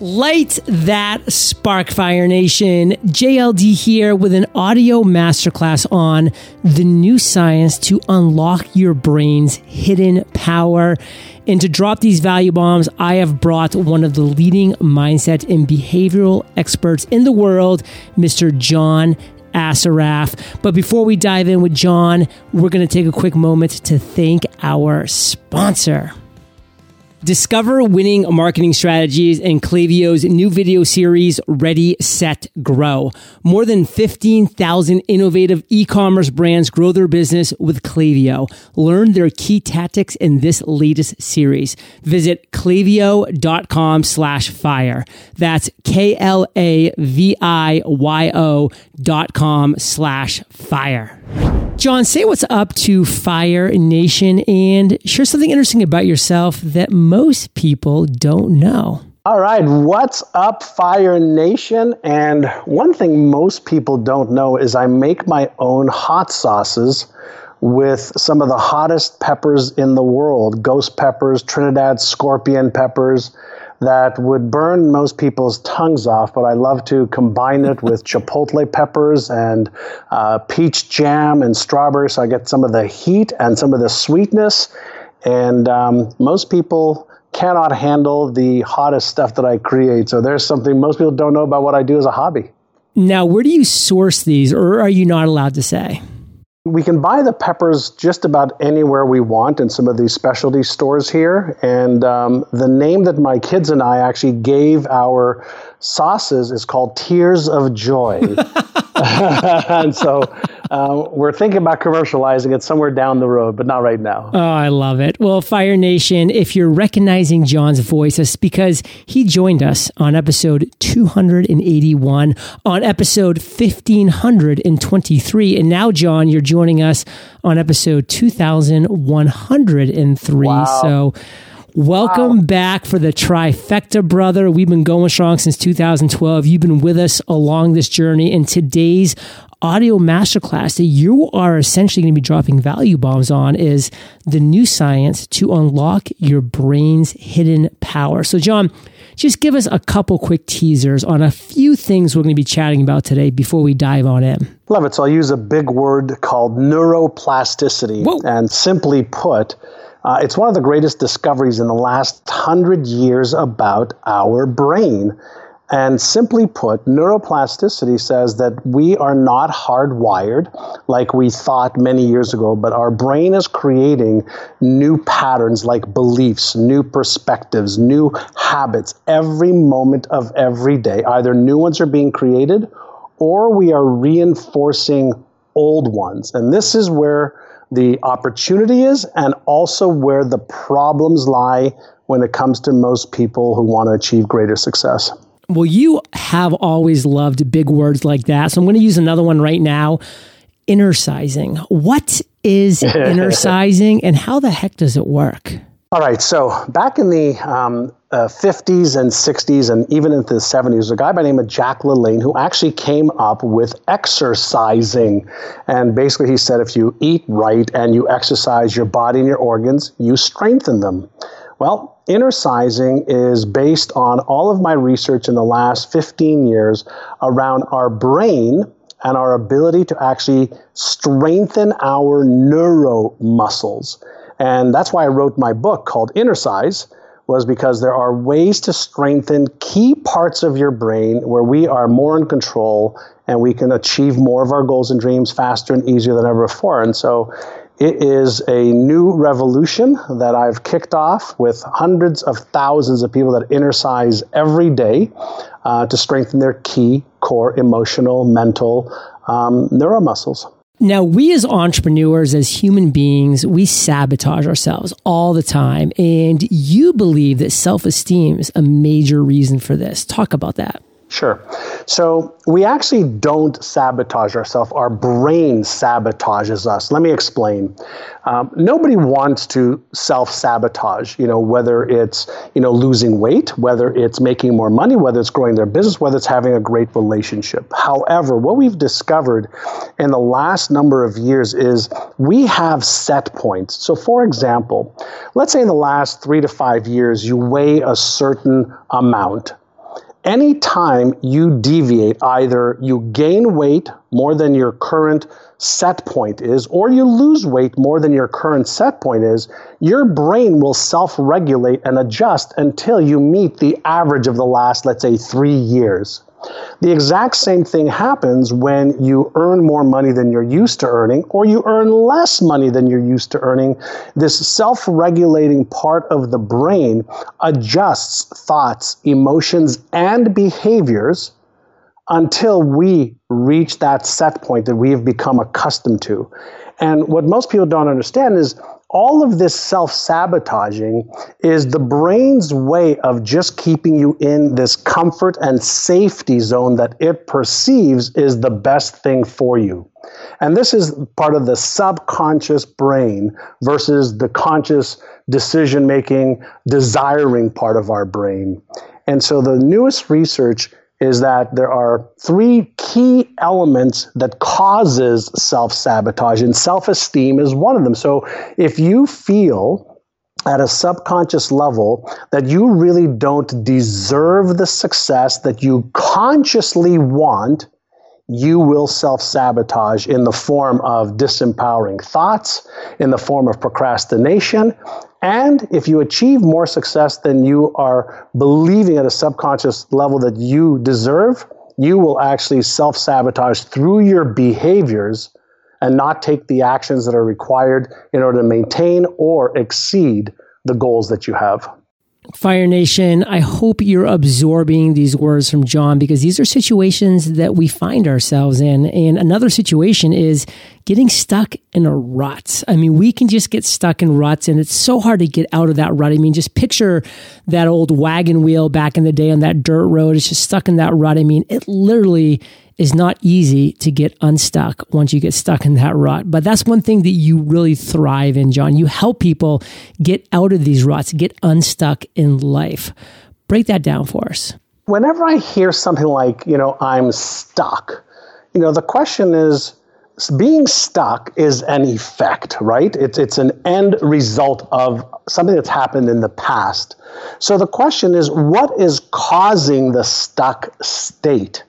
Light that spark, Fire Nation. JLD here with an audio masterclass on the new science to unlock your brain's hidden power. And to drop these value bombs, I have brought one of the leading mindset and behavioral experts in the world, Mr. John Assaraf. But before we dive in with John, we're going to take a quick moment to thank our sponsor. Discover winning marketing strategies in Klaviyo's new video series, Ready, Set, Grow. More than 15,000 innovative e-commerce brands grow their business with Klaviyo. Learn their key tactics in this latest series. Visit klaviyo.com slash fire. That's K-L-A-V-I-Y-O dot com slash fire. John, say what's up to Fire Nation and share something interesting about yourself that most people don't know. All right, what's up, Fire Nation? And one thing most people don't know is I make my own hot sauces with some of the hottest peppers in the world ghost peppers, Trinidad scorpion peppers that would burn most people's tongues off, but I love to combine it with chipotle peppers and uh, peach jam and strawberry, so I get some of the heat and some of the sweetness. And um, most people cannot handle the hottest stuff that I create. So there's something most people don't know about what I do as a hobby. Now, where do you source these, or are you not allowed to say? We can buy the peppers just about anywhere we want in some of these specialty stores here. And um, the name that my kids and I actually gave our sauces is called Tears of Joy. and so uh, we're thinking about commercializing it somewhere down the road, but not right now. Oh, I love it. Well, Fire Nation, if you're recognizing John's voice, it's because he joined us on episode 281, on episode 1523. And now, John, you're joining us on episode 2103. Wow. So, Welcome wow. back for the trifecta, brother. We've been going strong since 2012. You've been with us along this journey. In today's audio masterclass that you are essentially going to be dropping value bombs on is the new science to unlock your brain's hidden power. So, John, just give us a couple quick teasers on a few things we're going to be chatting about today before we dive on in. Love it. So, I'll use a big word called neuroplasticity. Whoa. And simply put, uh, it's one of the greatest discoveries in the last hundred years about our brain. And simply put, neuroplasticity says that we are not hardwired like we thought many years ago, but our brain is creating new patterns like beliefs, new perspectives, new habits every moment of every day. Either new ones are being created or we are reinforcing old ones. And this is where the opportunity is and also where the problems lie when it comes to most people who want to achieve greater success. Well, you have always loved big words like that. So I'm going to use another one right now Innercising. What is innercising and how the heck does it work? All right. So back in the um, uh, 50s and 60s and even into the 70s, a guy by the name of Jack LaLanne who actually came up with exercising. And basically, he said if you eat right and you exercise your body and your organs, you strengthen them. Well, innercising is based on all of my research in the last 15 years around our brain and our ability to actually strengthen our neuromuscles. And that's why I wrote my book called Innercise was because there are ways to strengthen key parts of your brain where we are more in control and we can achieve more of our goals and dreams faster and easier than ever before. And so it is a new revolution that I've kicked off with hundreds of thousands of people that exercise every day uh, to strengthen their key core emotional, mental um, neuromuscles. Now, we as entrepreneurs, as human beings, we sabotage ourselves all the time. And you believe that self esteem is a major reason for this. Talk about that. Sure. So we actually don't sabotage ourselves. Our brain sabotages us. Let me explain. Um, nobody wants to self-sabotage. You know, whether it's you know losing weight, whether it's making more money, whether it's growing their business, whether it's having a great relationship. However, what we've discovered in the last number of years is we have set points. So, for example, let's say in the last three to five years, you weigh a certain amount anytime you deviate, either you gain weight more than your current set point is, or you lose weight more than your current set point is, your brain will self regulate and adjust until you meet the average of the last, let's say, three years. The exact same thing happens when you earn more money than you're used to earning, or you earn less money than you're used to earning. This self regulating part of the brain adjusts thoughts, emotions, and behaviors until we reach that set point that we have become accustomed to. And what most people don't understand is all of this self sabotaging is the brain's way of just keeping you in this comfort and safety zone that it perceives is the best thing for you. And this is part of the subconscious brain versus the conscious decision making, desiring part of our brain. And so the newest research is that there are three key elements that causes self-sabotage and self-esteem is one of them. So if you feel at a subconscious level that you really don't deserve the success that you consciously want, you will self sabotage in the form of disempowering thoughts, in the form of procrastination. And if you achieve more success than you are believing at a subconscious level that you deserve, you will actually self sabotage through your behaviors and not take the actions that are required in order to maintain or exceed the goals that you have. Fire Nation, I hope you're absorbing these words from John because these are situations that we find ourselves in. And another situation is getting stuck in a rut. I mean, we can just get stuck in ruts and it's so hard to get out of that rut. I mean, just picture that old wagon wheel back in the day on that dirt road. It's just stuck in that rut. I mean, it literally is not easy to get unstuck once you get stuck in that rut. But that's one thing that you really thrive in, John. You help people get out of these ruts, get unstuck in life. Break that down for us. Whenever I hear something like, you know, I'm stuck, you know, the question is, being stuck is an effect, right? It's, it's an end result of something that's happened in the past. So the question is, what is causing the stuck state?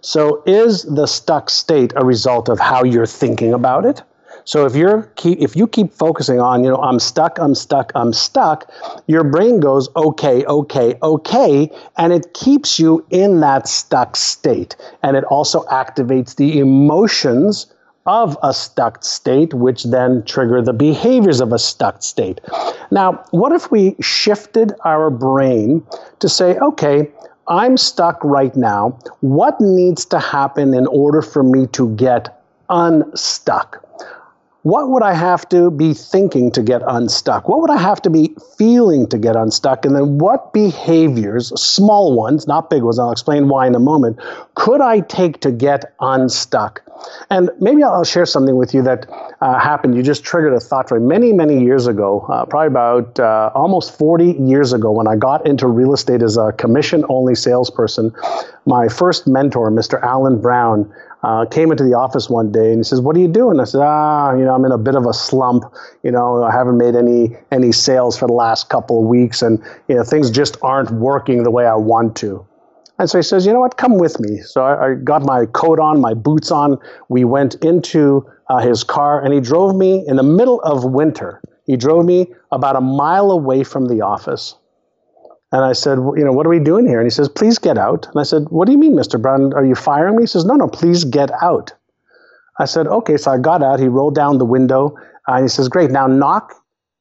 So is the stuck state a result of how you're thinking about it? So if you're keep, if you keep focusing on, you know, I'm stuck, I'm stuck, I'm stuck, your brain goes, okay, okay, okay, and it keeps you in that stuck state. And it also activates the emotions of a stuck state, which then trigger the behaviors of a stuck state. Now, what if we shifted our brain to say, okay, I'm stuck right now. What needs to happen in order for me to get unstuck? What would I have to be thinking to get unstuck? What would I have to be feeling to get unstuck? And then what behaviors, small ones, not big ones, I'll explain why in a moment, could I take to get unstuck? And maybe I'll share something with you that uh, happened. You just triggered a thought for me many, many years ago, uh, probably about uh, almost 40 years ago, when I got into real estate as a commission only salesperson. My first mentor, Mr. Alan Brown, uh, came into the office one day and he says, "What are you doing?" I said, "Ah, you know, I'm in a bit of a slump. You know, I haven't made any any sales for the last couple of weeks, and you know, things just aren't working the way I want to." And so he says, you know what, come with me. So I, I got my coat on, my boots on. We went into uh, his car and he drove me in the middle of winter. He drove me about a mile away from the office. And I said, you know, what are we doing here? And he says, please get out. And I said, what do you mean, Mr. Brown? Are you firing me? He says, no, no, please get out. I said, okay. So I got out. He rolled down the window uh, and he says, great. Now knock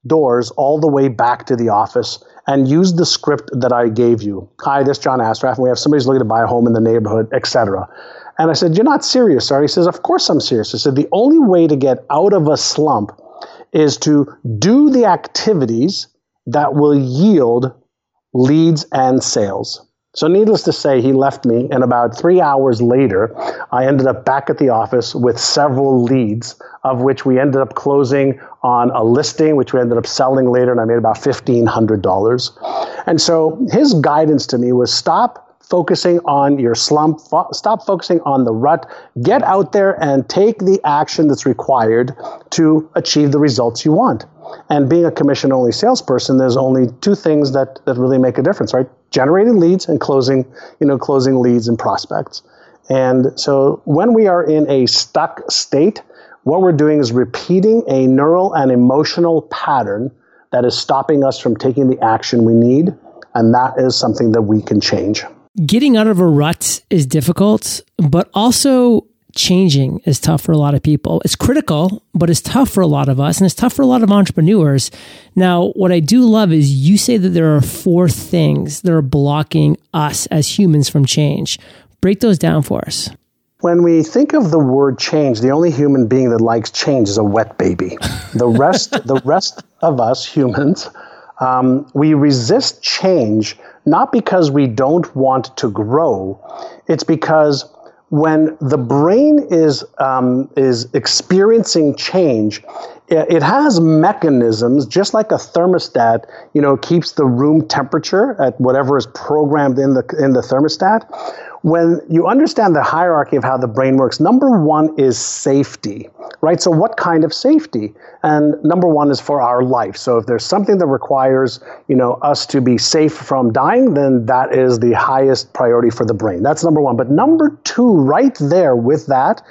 doors all the way back to the office and use the script that I gave you. Hi, this is John Assaraf, and we have somebody's looking to buy a home in the neighborhood, etc. And I said, You're not serious, sir. He says, Of course I'm serious. I said, The only way to get out of a slump is to do the activities that will yield leads and sales. So, needless to say, he left me, and about three hours later, I ended up back at the office with several leads, of which we ended up closing on a listing, which we ended up selling later, and I made about $1,500. And so, his guidance to me was stop focusing on your slump, fo- stop focusing on the rut, get out there and take the action that's required to achieve the results you want. And being a commission only salesperson, there's only two things that, that really make a difference, right? generating leads and closing, you know, closing leads and prospects. And so when we are in a stuck state, what we're doing is repeating a neural and emotional pattern that is stopping us from taking the action we need. And that is something that we can change. Getting out of a rut is difficult, but also changing is tough for a lot of people. It's critical, but it's tough for a lot of us and it's tough for a lot of entrepreneurs. Now, what I do love is you say that there are four things that are blocking us as humans from change. Break those down for us. When we think of the word change, the only human being that likes change is a wet baby. The rest, the rest of us humans, um, we resist change not because we don't want to grow. It's because when the brain is um, is experiencing change, it has mechanisms just like a thermostat. You know, keeps the room temperature at whatever is programmed in the in the thermostat when you understand the hierarchy of how the brain works, number one is safety, right? So, what kind of safety? And number one is for our life. So, if there's something that requires, you know, us to be safe from dying, then that is the highest priority for the brain. That's number one. But number two, right there with that,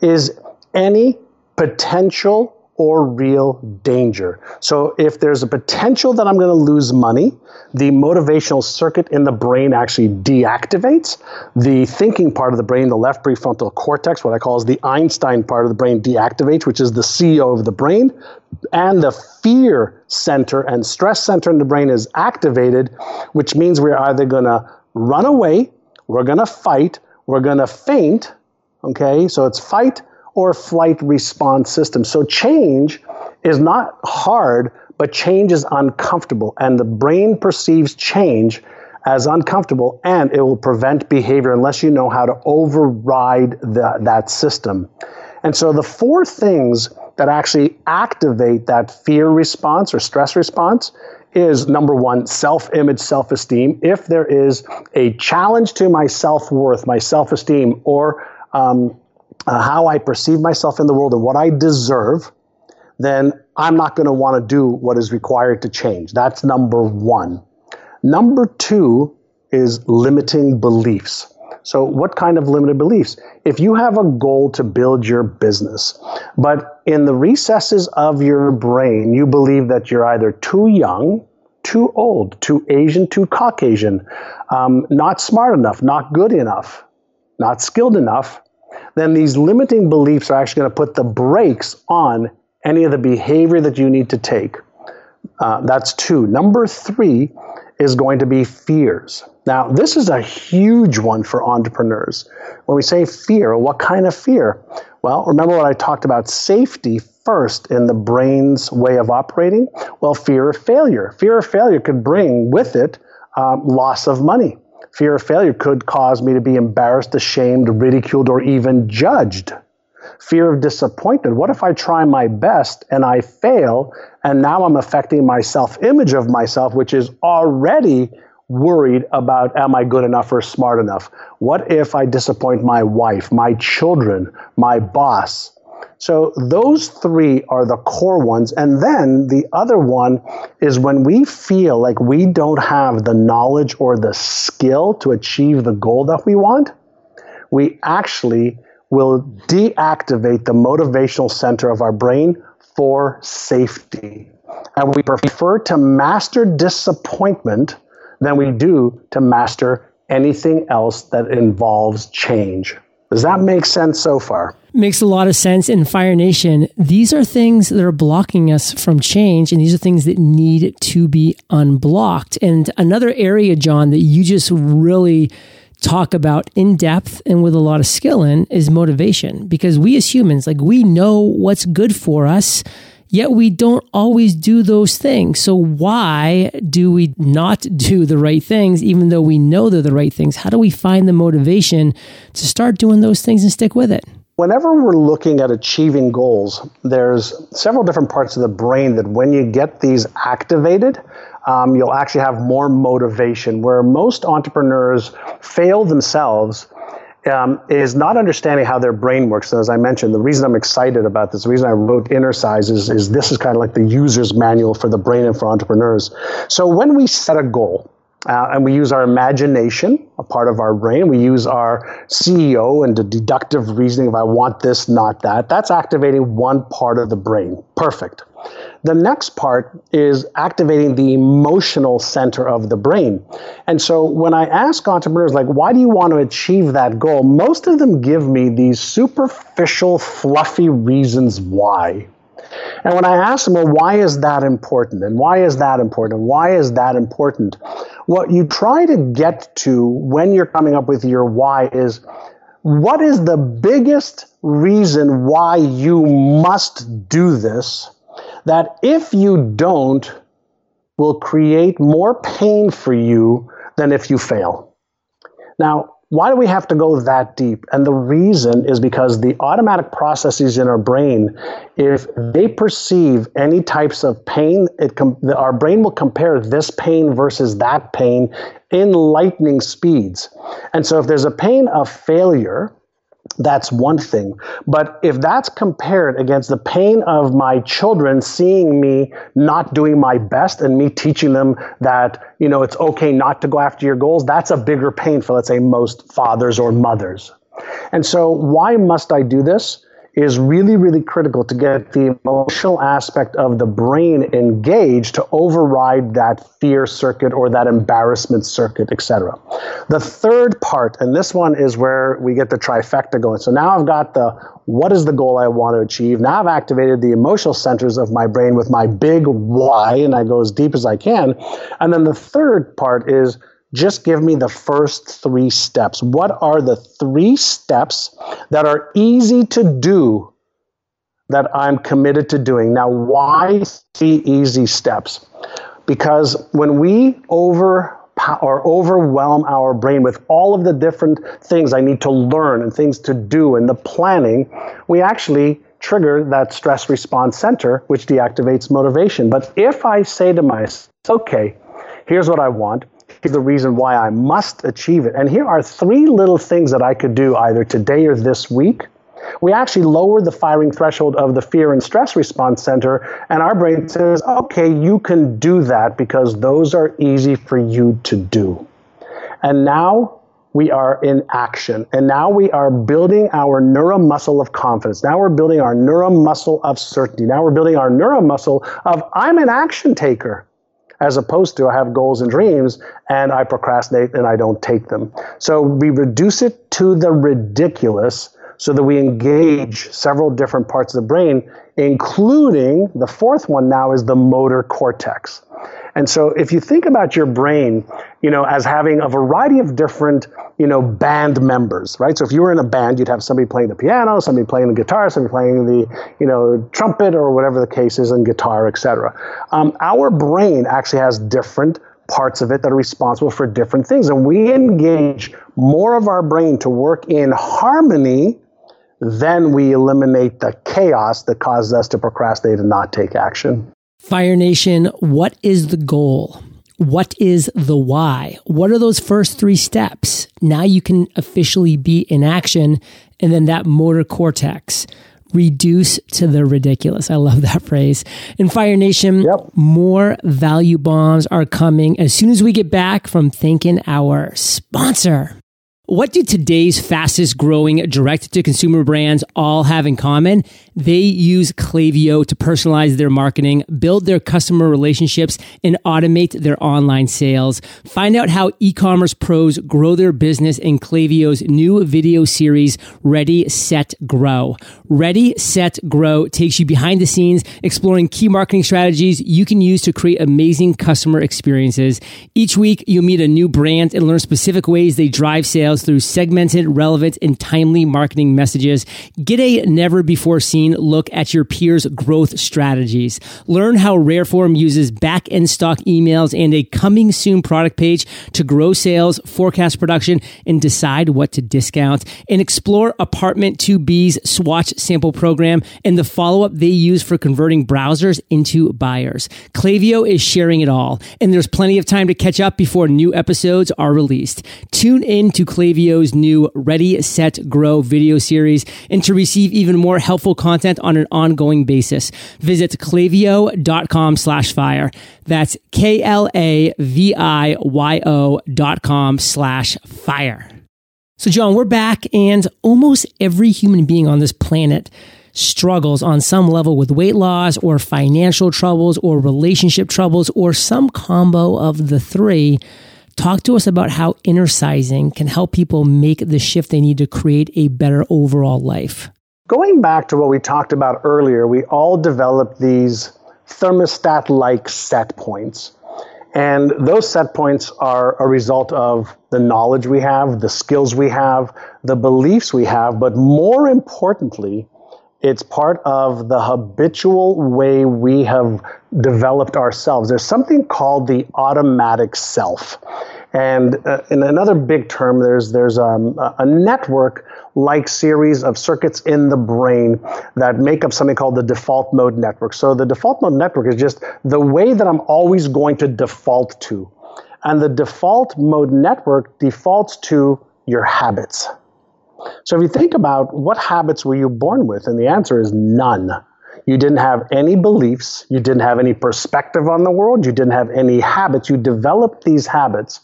is any potential or real danger. So if there's a potential that I'm going to lose money, the motivational circuit in the brain actually deactivates. The thinking part of the brain, the left prefrontal cortex, what I call is the Einstein part of the brain, deactivates, which is the CEO of the brain. And the fear center and stress center in the brain is activated, which means we're either going to run away, we're going to fight, we're going to faint. Okay, so it's fight, or flight response system. So change is not hard, but change is uncomfortable. And the brain perceives change as uncomfortable and it will prevent behavior unless you know how to override the, that system. And so the four things that actually activate that fear response or stress response is number one, self image, self esteem. If there is a challenge to my self worth, my self esteem, or um, uh, how I perceive myself in the world and what I deserve, then I'm not going to want to do what is required to change. That's number one. Number two is limiting beliefs. So, what kind of limited beliefs? If you have a goal to build your business, but in the recesses of your brain, you believe that you're either too young, too old, too Asian, too Caucasian, um, not smart enough, not good enough, not skilled enough, then these limiting beliefs are actually going to put the brakes on any of the behavior that you need to take. Uh, that's two. Number three is going to be fears. Now, this is a huge one for entrepreneurs. When we say fear, what kind of fear? Well, remember what I talked about safety first in the brain's way of operating? Well, fear of failure. Fear of failure could bring with it um, loss of money. Fear of failure could cause me to be embarrassed, ashamed, ridiculed, or even judged. Fear of disappointment. What if I try my best and I fail, and now I'm affecting my self image of myself, which is already worried about am I good enough or smart enough? What if I disappoint my wife, my children, my boss? So those three are the core ones. And then the other one is when we feel like we don't have the knowledge or the skill to achieve the goal that we want, we actually will deactivate the motivational center of our brain for safety. And we prefer to master disappointment than we do to master anything else that involves change. Does that make sense so far? Makes a lot of sense. In Fire Nation, these are things that are blocking us from change, and these are things that need to be unblocked. And another area, John, that you just really talk about in depth and with a lot of skill in is motivation. Because we as humans, like, we know what's good for us Yet we don't always do those things. So why do we not do the right things, even though we know they're the right things? How do we find the motivation to start doing those things and stick with it? Whenever we're looking at achieving goals, there's several different parts of the brain that when you get these activated, um, you'll actually have more motivation. Where most entrepreneurs fail themselves um, is not understanding how their brain works. And as I mentioned, the reason I'm excited about this, the reason I wrote Innercise is, is this is kind of like the user's manual for the brain and for entrepreneurs. So when we set a goal, Uh, and we use our imagination, a part of our brain. We use our CEO and the deductive reasoning if I want this, not that. That's activating one part of the brain. Perfect. The next part is activating the emotional center of the brain. And so when I ask entrepreneurs, like, why do you want to achieve that goal? Most of them give me these superficial, fluffy reasons why. And when I ask them, well, why is that important? And why is that important? And why is that important? What you try to get to when you're coming up with your why is what is the biggest reason why you must do this? that if you don't, will create more pain for you than if you fail. Now, why do we have to go that deep? And the reason is because the automatic processes in our brain, if they perceive any types of pain, it com- our brain will compare this pain versus that pain in lightning speeds. And so if there's a pain of failure, that's one thing. But if that's compared against the pain of my children seeing me not doing my best and me teaching them that, you know, it's okay not to go after your goals, that's a bigger pain for, let's say, most fathers or mothers. And so, why must I do this? Is really, really critical to get the emotional aspect of the brain engaged to override that fear circuit or that embarrassment circuit, etc. The third part, and this one is where we get the trifecta going. So now I've got the what is the goal I want to achieve? Now I've activated the emotional centers of my brain with my big why, and I go as deep as I can. And then the third part is just give me the first three steps. What are the three steps that are easy to do that I'm committed to doing? Now, why three easy steps? Because when we over or overwhelm our brain with all of the different things I need to learn and things to do and the planning, we actually trigger that stress response center, which deactivates motivation. But if I say to myself, okay, here's what I want, the reason why I must achieve it. And here are three little things that I could do either today or this week. We actually lower the firing threshold of the fear and stress response center, and our brain says, okay, you can do that because those are easy for you to do. And now we are in action. And now we are building our neuromuscle of confidence. Now we're building our neuromuscle of certainty. Now we're building our neuromuscle of I'm an action taker as opposed to I have goals and dreams and I procrastinate and I don't take them. So we reduce it to the ridiculous so that we engage several different parts of the brain, including the fourth one now is the motor cortex. And so if you think about your brain, you know, as having a variety of different, you know, band members, right? So if you were in a band, you'd have somebody playing the piano, somebody playing the guitar, somebody playing the, you know, trumpet or whatever the case is, and guitar, etc. Um, our brain actually has different parts of it that are responsible for different things. And we engage more of our brain to work in harmony, then we eliminate the chaos that causes us to procrastinate and not take action. Fire Nation, what is the goal? What is the why? What are those first three steps? Now you can officially be in action and then that motor cortex reduce to the ridiculous. I love that phrase. In Fire Nation, yep. more value bombs are coming as soon as we get back from thanking our sponsor. What do today's fastest growing direct to consumer brands all have in common? They use Klaviyo to personalize their marketing, build their customer relationships, and automate their online sales. Find out how e-commerce pros grow their business in Klaviyo's new video series, Ready, Set, Grow. Ready, Set, Grow takes you behind the scenes, exploring key marketing strategies you can use to create amazing customer experiences. Each week, you'll meet a new brand and learn specific ways they drive sales through segmented, relevant, and timely marketing messages. Get a never before seen look at your peers' growth strategies. Learn how Rareform uses back end stock emails and a coming soon product page to grow sales, forecast production, and decide what to discount. And explore Apartment 2B's swatch sample program and the follow up they use for converting browsers into buyers. Klaviyo is sharing it all, and there's plenty of time to catch up before new episodes are released. Tune in to Klaviyo's new Ready, Set, Grow video series and to receive even more helpful content content on an ongoing basis. Visit klaviyo.com slash fire. That's K-L-A-V-I-Y-O dot com slash fire. So John, we're back and almost every human being on this planet struggles on some level with weight loss or financial troubles or relationship troubles or some combo of the three. Talk to us about how innercising can help people make the shift they need to create a better overall life. Going back to what we talked about earlier, we all develop these thermostat like set points. And those set points are a result of the knowledge we have, the skills we have, the beliefs we have, but more importantly, it's part of the habitual way we have developed ourselves. There's something called the automatic self. And uh, in another big term, there's, there's um, a network like series of circuits in the brain that make up something called the default mode network. So the default mode network is just the way that I'm always going to default to. And the default mode network defaults to your habits. So if you think about what habits were you born with, and the answer is none. You didn't have any beliefs, you didn't have any perspective on the world, you didn't have any habits. You developed these habits.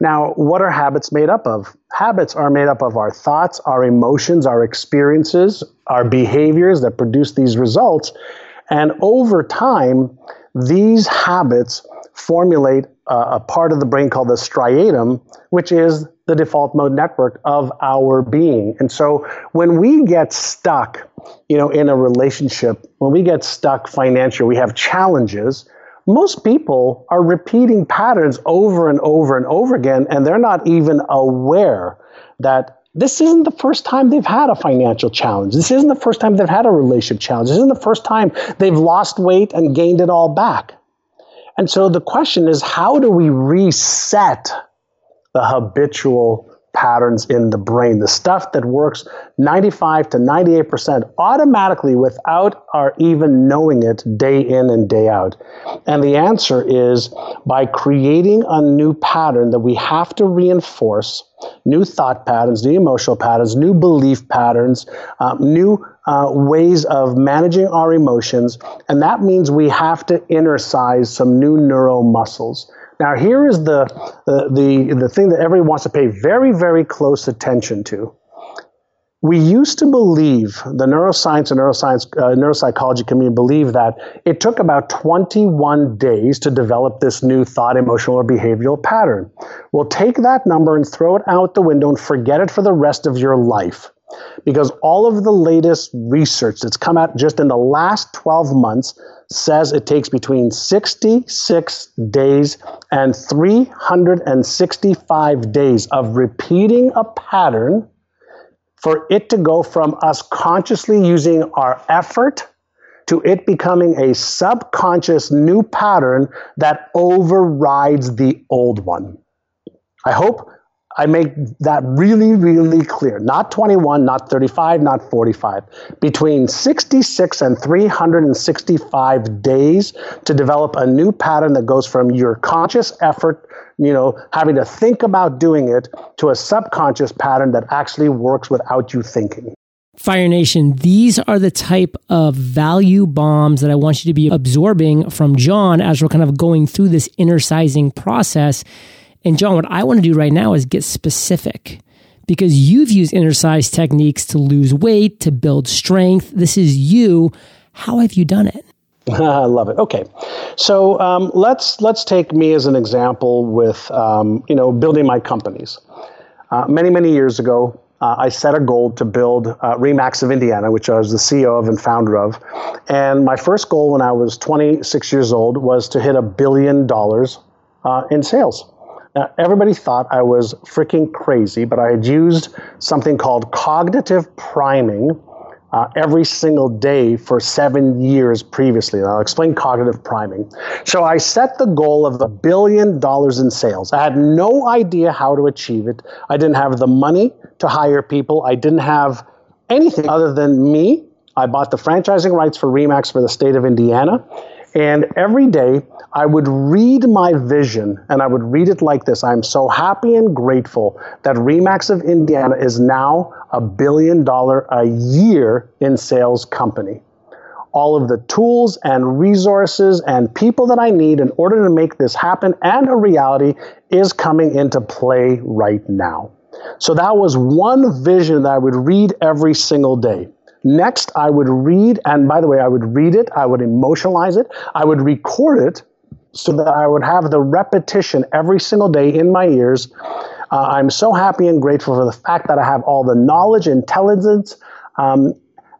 Now, what are habits made up of? Habits are made up of our thoughts, our emotions, our experiences, our behaviors that produce these results. And over time, these habits formulate uh, a part of the brain called the striatum, which is the default mode network of our being. And so when we get stuck, you know, in a relationship, when we get stuck financially, we have challenges. Most people are repeating patterns over and over and over again, and they're not even aware that this isn't the first time they've had a financial challenge. This isn't the first time they've had a relationship challenge. This isn't the first time they've lost weight and gained it all back. And so the question is how do we reset the habitual patterns in the brain, the stuff that works 95 to 98% automatically without our even knowing it day in and day out? And the answer is by creating a new pattern that we have to reinforce new thought patterns, new emotional patterns, new belief patterns, um, new uh, ways of managing our emotions. And that means we have to Innercise some new neural muscles. Now, here is the, the, the, the thing that everyone wants to pay very, very close attention to. We used to believe, the neuroscience and neuroscience, uh, neuropsychology community believe that it took about 21 days to develop this new thought, emotional, or behavioral pattern. Well, take that number and throw it out the window and forget it for the rest of your life. Because all of the latest research that's come out just in the last 12 months says it takes between 66 days and 365 days of repeating a pattern for it to go from us consciously using our effort to it becoming a subconscious new pattern that overrides the old one. I hope I make that really, really clear. Not 21, not 35, not 45. Between 66 and 365 days to develop a new pattern that goes from your conscious effort, you know, having to think about doing it, to a subconscious pattern that actually works without you thinking. Fire Nation, these are the type of value bombs that I want you to be absorbing from John as we're kind of going through this innercising process and John, what I want to do right now is get specific because you've used Innercise techniques to lose weight, to build strength. This is you. How have you done it? I love it. Okay, so um, let's let's take me as an example with um, you know building my companies. Uh, many many years ago, uh, I set a goal to build uh, Remax of Indiana, which I was the CEO of and founder of. And my first goal when I was 26 years old was to hit a billion dollars uh, in sales. Now, everybody thought I was freaking crazy, but I had used something called cognitive priming uh, every single day for seven years previously. And I'll explain cognitive priming. So I set the goal of a billion dollars in sales. I had no idea how to achieve it. I didn't have the money to hire people, I didn't have anything other than me. I bought the franchising rights for Remax for the state of Indiana. And every day I would read my vision and I would read it like this I'm so happy and grateful that REMAX of Indiana is now a billion dollar a year in sales company. All of the tools and resources and people that I need in order to make this happen and a reality is coming into play right now. So that was one vision that I would read every single day. Next, I would read, and by the way, I would read it, I would emotionalize it, I would record it so that I would have the repetition every single day in my ears. Uh, I'm so happy and grateful for the fact that I have all the knowledge, intelligence, um,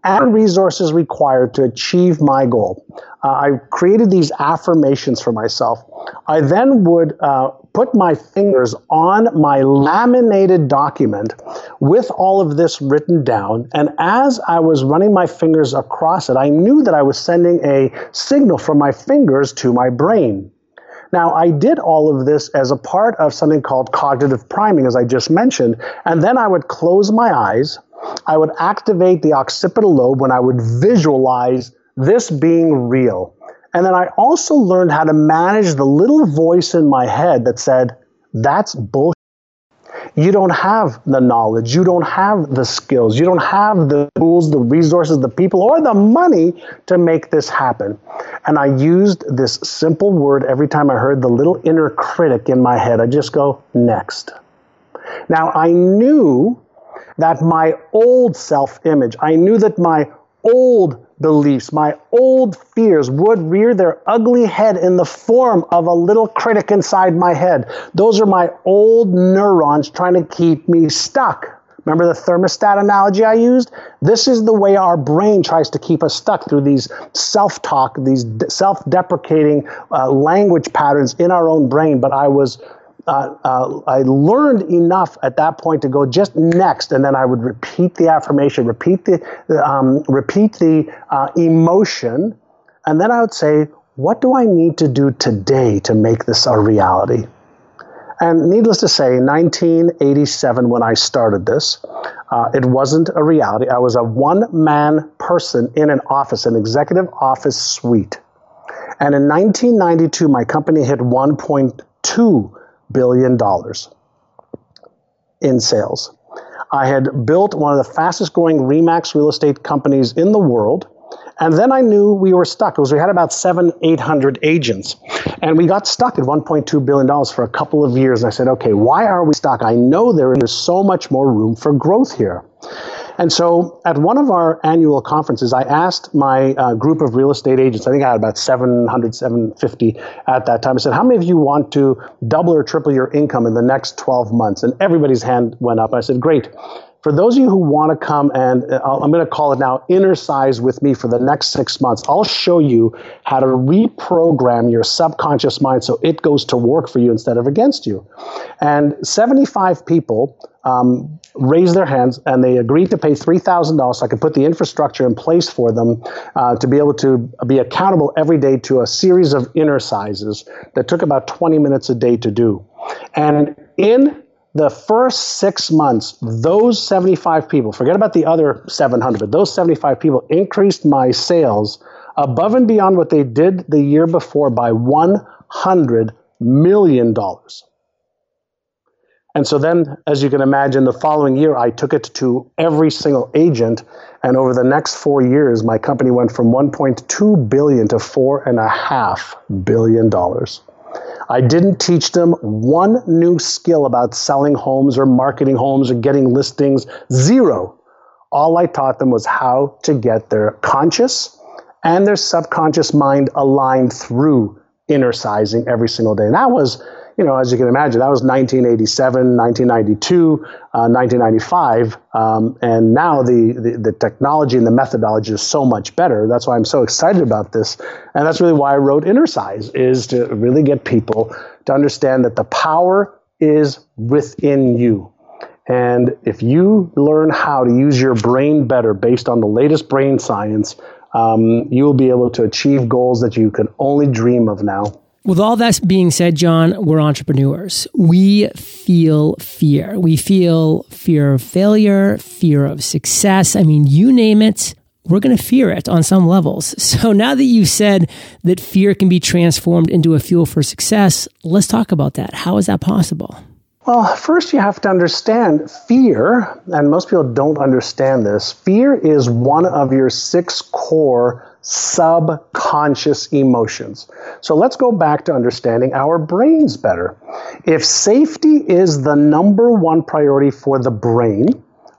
and resources required to achieve my goal. Uh, I created these affirmations for myself. I then would uh, put my fingers on my laminated document with all of this written down. And as I was running my fingers across it, I knew that I was sending a signal from my fingers to my brain. Now, I did all of this as a part of something called cognitive priming, as I just mentioned. And then I would close my eyes. I would activate the occipital lobe when I would visualize this being real. And then I also learned how to manage the little voice in my head that said, that's bullshit. You don't have the knowledge, you don't have the skills, you don't have the tools, the resources, the people, or the money to make this happen. And I used this simple word every time I heard the little inner critic in my head. I just go, next. Now, I knew that my old self image, I knew that my old beliefs, my old fears would rear their ugly head in the form of a little critic inside my head. Those are my old neurons trying to keep me stuck. Remember the thermostat analogy I used? This is the way our brain tries to keep us stuck through these self talk, these self deprecating uh, language patterns in our own brain. But I was uh, I learned enough at that point to go just next, and then I would repeat the affirmation, repeat the um, repeat the uh, emotion, and then I would say, "What do I need to do today to make this a reality?" And needless to say, 1987, when I started this, uh, it wasn't a reality. I was a one man person in an office, an executive office suite. And in 1992, my company hit 1.2 billion dollars in sales. I had built one of the fastest growing Remax real estate companies in the world. And then I knew we were stuck because we had about seven, 800 agents. And we got stuck at $1.2 billion for a couple of years. And I said, okay, why are we stuck? I know there is so much more room for growth here. And so at one of our annual conferences, I asked my uh, group of real estate agents, I think I had about 700, 750 at that time. I said, How many of you want to double or triple your income in the next 12 months? And everybody's hand went up. I said, Great. For those of you who want to come and uh, I'm going to call it now innercise with me for the next six months, I'll show you how to reprogram your subconscious mind so it goes to work for you instead of against you. And 75 people um, raised their hands and they agreed to pay $3,000 so I could put the infrastructure in place for them uh, to be able to be accountable every day to a series of innercises that took about 20 minutes a day to do. And in the first six months, those 75 people, forget about the other 700, but those 75 people increased my sales above and beyond what they did the year before by $100 million. And so then, as you can imagine, the following year, I took it to every single agent. And over the next four years, my company went from 1.2 billion to four and a half billion dollars. I didn't teach them one new skill about selling homes or marketing homes or getting listings. Zero. All I taught them was how to get their conscious and their subconscious mind aligned through innercising every single day. And that was you know, as you can imagine, that was 1987, 1992, uh, 1995, um, and now the, the, the technology and the methodology is so much better. That's why I'm so excited about this, and that's really why I wrote Innercise is to really get people to understand that the power is within you. And if you learn how to use your brain better based on the latest brain science, um, you will be able to achieve goals that you can only dream of now. With all that being said, John, we're entrepreneurs. We feel fear. We feel fear of failure, fear of success. I mean, you name it, we're going to fear it on some levels. So now that you've said that fear can be transformed into a fuel for success, let's talk about that. How is that possible? Well, first you have to understand fear, and most people don't understand this. Fear is one of your six core subconscious emotions. So let's go back to understanding our brains better. If safety is the number one priority for the brain,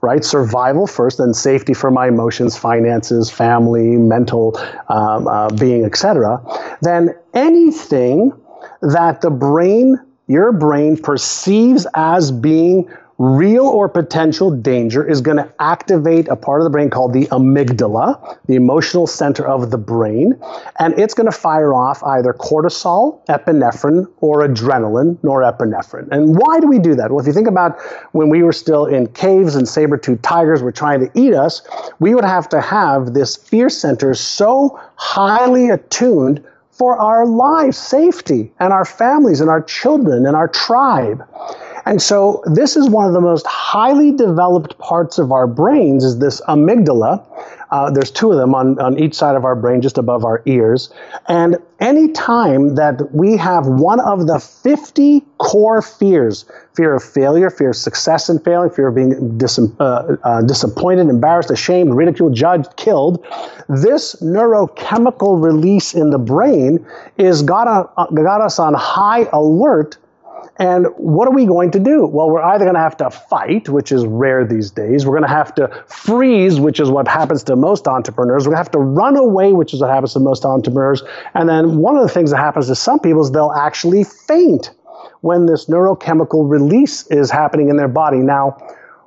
right? Survival first, then safety for my emotions, finances, family, mental um, uh, being, etc. Then anything that the brain your brain perceives as being real or potential danger is going to activate a part of the brain called the amygdala, the emotional center of the brain, and it's going to fire off either cortisol, epinephrine, or adrenaline, norepinephrine. And why do we do that? Well, if you think about when we were still in caves and saber-toothed tigers were trying to eat us, we would have to have this fear center so highly attuned for our lives, safety, and our families, and our children, and our tribe. And so this is one of the most highly developed parts of our brains is this amygdala. Uh, there's two of them on, on each side of our brain, just above our ears. And any time that we have one of the 50 core fears, fear of failure, fear of success and failing, fear of being dis- uh, uh, disappointed, embarrassed, ashamed, ridiculed, judged, killed, this neurochemical release in the brain is got, a, got us on high alert and what are we going to do? Well, we're either going to have to fight, which is rare these days. We're going to have to freeze, which is what happens to most entrepreneurs. We're going to have to run away, which is what happens to most entrepreneurs. And then one of the things that happens to some people is they'll actually faint when this neurochemical release is happening in their body. Now,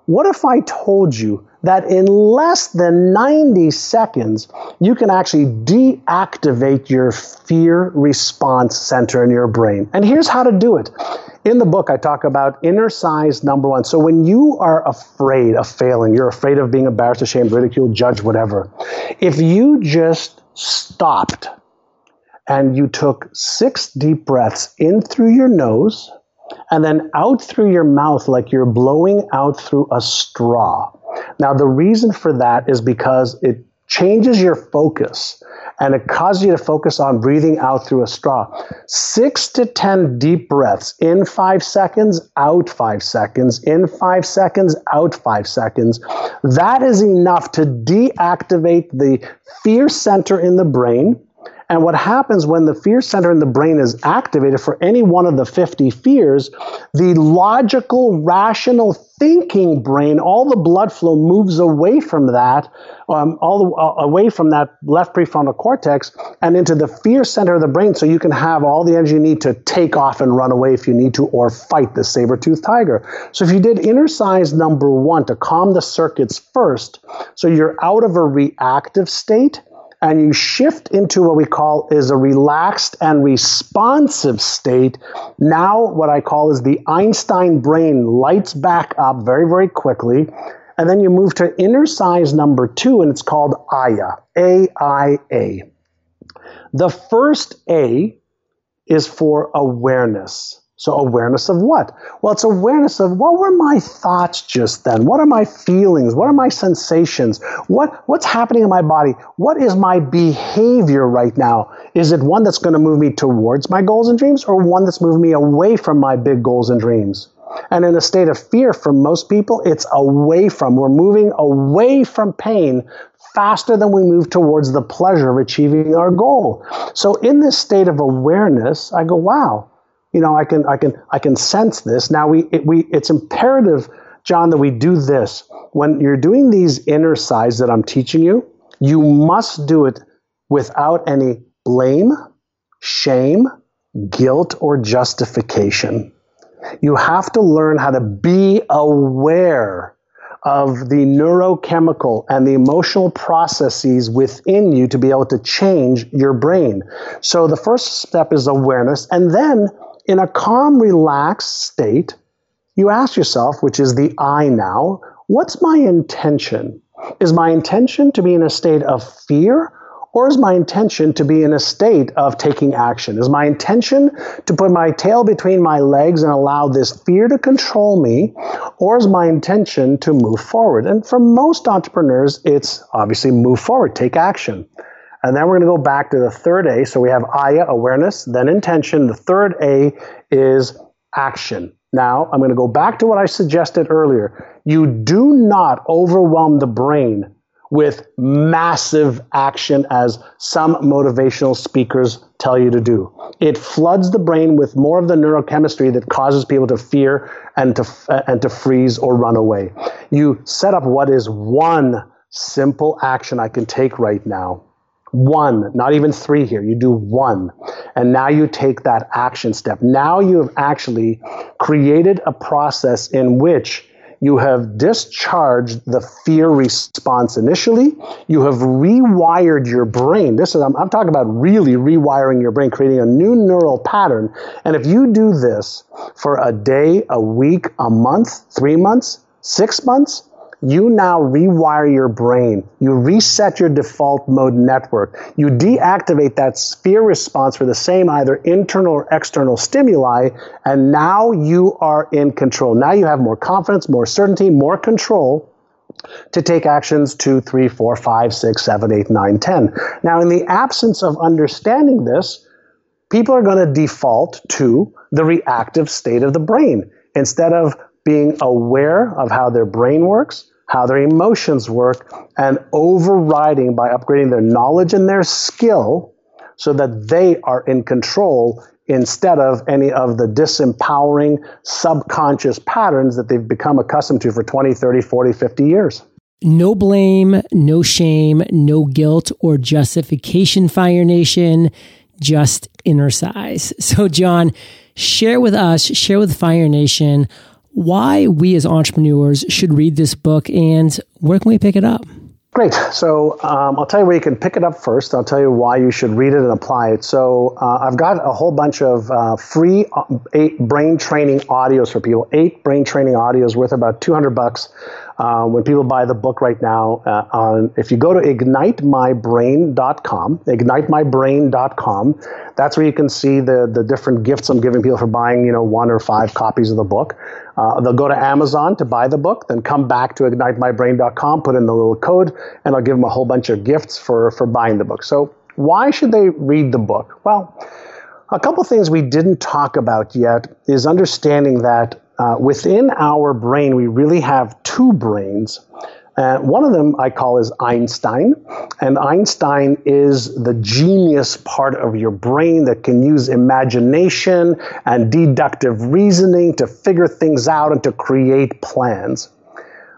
what if I told you that in less than 90 seconds, you can actually deactivate your fear response center in your brain? And here's how to do it. In the book, I talk about innercise number one. So when you are afraid of failing, you're afraid of being embarrassed, ashamed, ridiculed, judged, whatever, if you just stopped and you took six deep breaths in through your nose, and then out through your mouth like you're blowing out through a straw. Now, the reason for that is because it changes your focus and it causes you to focus on breathing out through a straw. Six to 10 deep breaths in five seconds, out five seconds, in five seconds, out five seconds. That is enough to deactivate the fear center in the brain and what happens when the fear center in the brain is activated for any one of the 50 fears, the logical, rational thinking brain, all the blood flow moves away from that, um, all the, uh, away from that left prefrontal cortex and into the fear center of the brain so you can have all the energy you need to take off and run away if you need to or fight the saber-toothed tiger. So if you did innercise number one to calm the circuits first, so you're out of a reactive state, and you shift into what we call is a relaxed and responsive state. Now, what I call is the Einstein brain lights back up very, very quickly. And then you move to innercise number two, and it's called AYA, A I A. The first A is for awareness. So, awareness of what? Well, it's awareness of what were my thoughts just then? What are my feelings? What are my sensations? What, what's happening in my body? What is my behavior right now? Is it one that's going to move me towards my goals and dreams or one that's moving me away from my big goals and dreams? And in a state of fear for most people, it's away from. We're moving away from pain faster than we move towards the pleasure of achieving our goal. So in this state of awareness, I go, wow, you know, I can, I can, I can sense this. Now we, it, we, it's imperative, John, that we do this. When you're doing these innercises that I'm teaching you, you must do it without any blame, shame, guilt, or justification. You have to learn how to be aware of the neurochemical and the emotional processes within you to be able to change your brain. So the first step is awareness, and then in a calm, relaxed state, you ask yourself, which is the I now, what's my intention? Is my intention to be in a state of fear? Or is my intention to be in a state of taking action? Is my intention to put my tail between my legs and allow this fear to control me? or is my intention to move forward? And for most entrepreneurs, it's obviously move forward, take action. And then we're going to go back to the third A. So we have Aya, awareness, then intention. The third A is action. Now, I'm going to go back to what I suggested earlier. You do not overwhelm the brain with massive action as some motivational speakers tell you to do. It floods the brain with more of the neurochemistry that causes people to fear and to uh, and to freeze or run away. You set up what is one simple action I can take right now one, not even three here. You do one. And now you take that action step. Now you have actually created a process in which you have discharged the fear response initially. You have rewired your brain. This is, I'm, I'm, talking about really rewiring your brain, creating a new neural pattern. And if you do this for a day, a week, a month, three months, six months, you now rewire your brain. You reset your default mode network. You deactivate that fear response for the same either internal or external stimuli, and now you are in control. Now you have more confidence, more certainty, more control to take actions two, three, four, five, six, seven, eight, nine, ten. Now, in the absence of understanding this, people are going to default to the reactive state of the brain instead of being aware of how their brain works, how their emotions work, and overriding by upgrading their knowledge and their skill so that they are in control instead of any of the disempowering subconscious patterns that they've become accustomed to for 20, 30, 40, 50 years. No blame, no shame, no guilt or justification, Fire Nation, just innercise. So, John, share with us, share with Fire Nation why we as entrepreneurs should read this book and where can we pick it up? Great. So um, I'll tell you where you can pick it up first. I'll tell you why you should read it and apply it. So uh, I've got a whole bunch of uh, free uh, eight brain training audios for people. Eight brain training audios worth about 200 bucks. Uh, when people buy the book right now, uh, on, if you go to ignitemybrain.com, ignitemybrain.com, that's where you can see the, the different gifts I'm giving people for buying, you know, one or five copies of the book. Uh, they'll go to Amazon to buy the book, then come back to ignitemybrain.com, put in the little code, and I'll give them a whole bunch of gifts for, for buying the book. So, why should they read the book? Well, a couple things we didn't talk about yet is understanding that uh, within our brain, we really have two brains. Uh, one of them I call is Einstein, and Einstein is the genius part of your brain that can use imagination and deductive reasoning to figure things out and to create plans.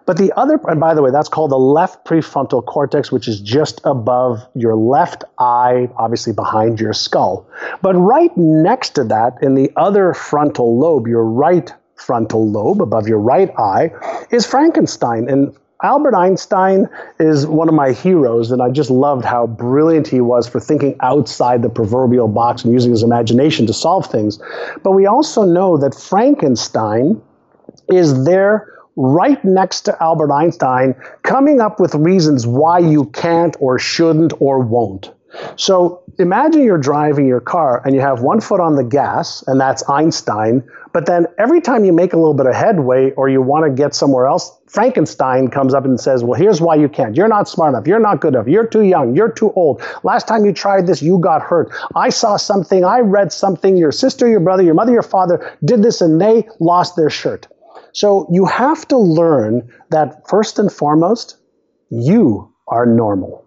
But the other, and by the way, that's called the left prefrontal cortex, which is just above your left eye, obviously behind your skull. But right next to that, in the other frontal lobe, your right frontal lobe above your right eye, is Frankenstein. And Albert Einstein is one of my heroes, and I just loved how brilliant he was for thinking outside the proverbial box and using his imagination to solve things. But we also know that Frankenstein is there right next to Albert Einstein, coming up with reasons why you can't or shouldn't or won't. So imagine you're driving your car and you have one foot on the gas, and that's Einstein. But then every time you make a little bit of headway or you want to get somewhere else, Frankenstein comes up and says, Well, here's why you can't. You're not smart enough. You're not good enough. You're too young. You're too old. Last time you tried this, you got hurt. I saw something. I read something. Your sister, your brother, your mother, your father did this and they lost their shirt. So you have to learn that first and foremost, you are normal.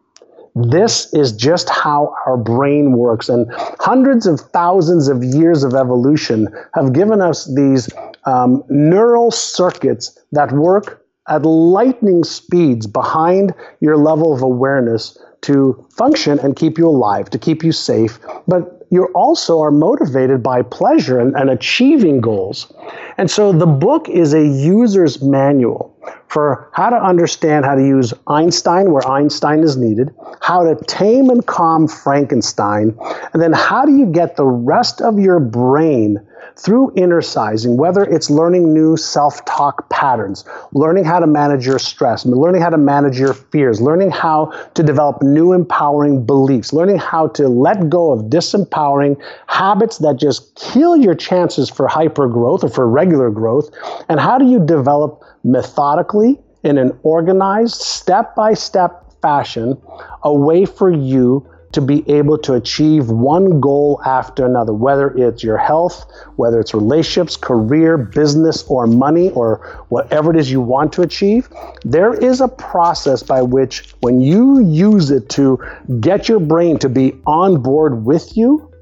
This is just how our brain works. And hundreds of thousands of years of evolution have given us these um, neural circuits that work at lightning speeds behind your level of awareness to function and keep you alive, to keep you safe. But you also are motivated by pleasure and, and achieving goals. And so the book is a user's manual for how to understand how to use Einstein where Einstein is needed, how to tame and calm Frankenstein, and then how do you get the rest of your brain through innercising, whether it's learning new self-talk patterns, learning how to manage your stress, learning how to manage your fears, learning how to develop new empowering beliefs, learning how to let go of disempowering habits that just kill your chances for hyper growth or for regular growth, and how do you develop methodically in an organized, step-by-step fashion a way for you to be able to achieve one goal after another, whether it's your health, whether it's relationships, career, business, or money, or whatever it is you want to achieve. There is a process by which, when you use it to get your brain to be on board with you,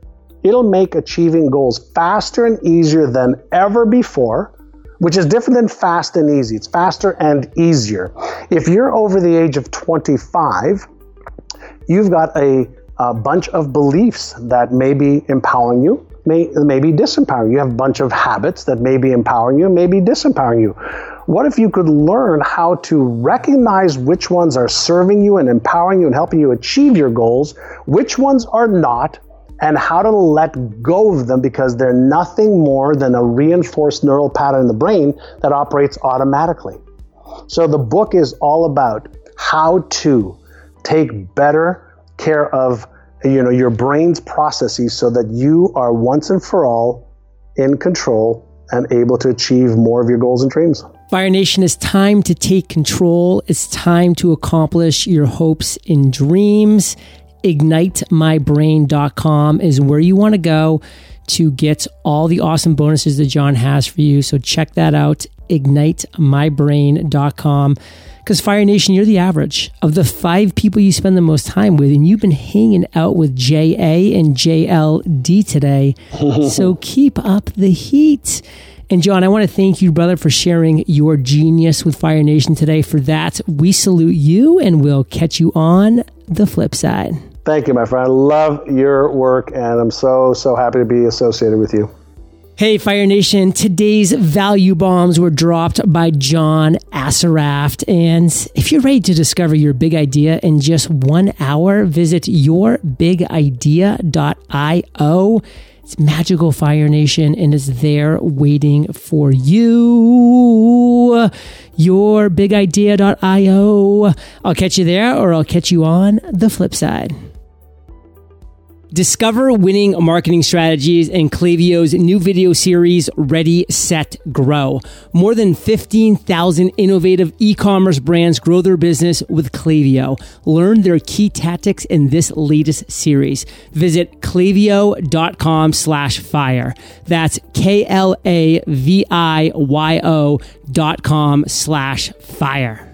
it'll make achieving goals faster and easier than ever before which is different than fast and easy. It's faster and easier. If you're over the age of 25, you've got a a bunch of beliefs that may be empowering you, may, may be disempowering. You have a bunch of habits that may be empowering you, may be disempowering you. What if you could learn how to recognize which ones are serving you and empowering you and helping you achieve your goals, which ones are not, and how to let go of them because they're nothing more than a reinforced neural pattern in the brain that operates automatically. So the book is all about how to take better care of you know your brain's processes so that you are once and for all in control and able to achieve more of your goals and dreams. Fire Nation, it's time to take control. It's time to accomplish your hopes and dreams. IgniteMyBrain.com is where you want to go to get all the awesome bonuses that John has for you. So check that out, IgniteMyBrain.com. Because Fire Nation, you're the average of the five people you spend the most time with, and you've been hanging out with JA and JLD today. so keep up the heat. And John, I want to thank you, brother, for sharing your genius with Fire Nation today. For that, we salute you and we'll catch you on the flip side. Thank you, my friend. I love your work and I'm so, so happy to be associated with you. Hey, Fire Nation. Today's value bombs were dropped by John Assaraf. And if you're ready to discover your big idea in just one hour, visit yourbigidea.io. It's magical Fire Nation and is there waiting for you. Yourbigidea.io. I'll catch you there or I'll catch you on the flip side. Discover winning marketing strategies in Klaviyo's new video series, Ready, Set, Grow. More than 15,000 innovative e-commerce brands grow their business with Klaviyo. Learn their key tactics in this latest series. Visit klaviyo.com slash fire. That's K-L-A-V-I-Y-O dot com slash fire.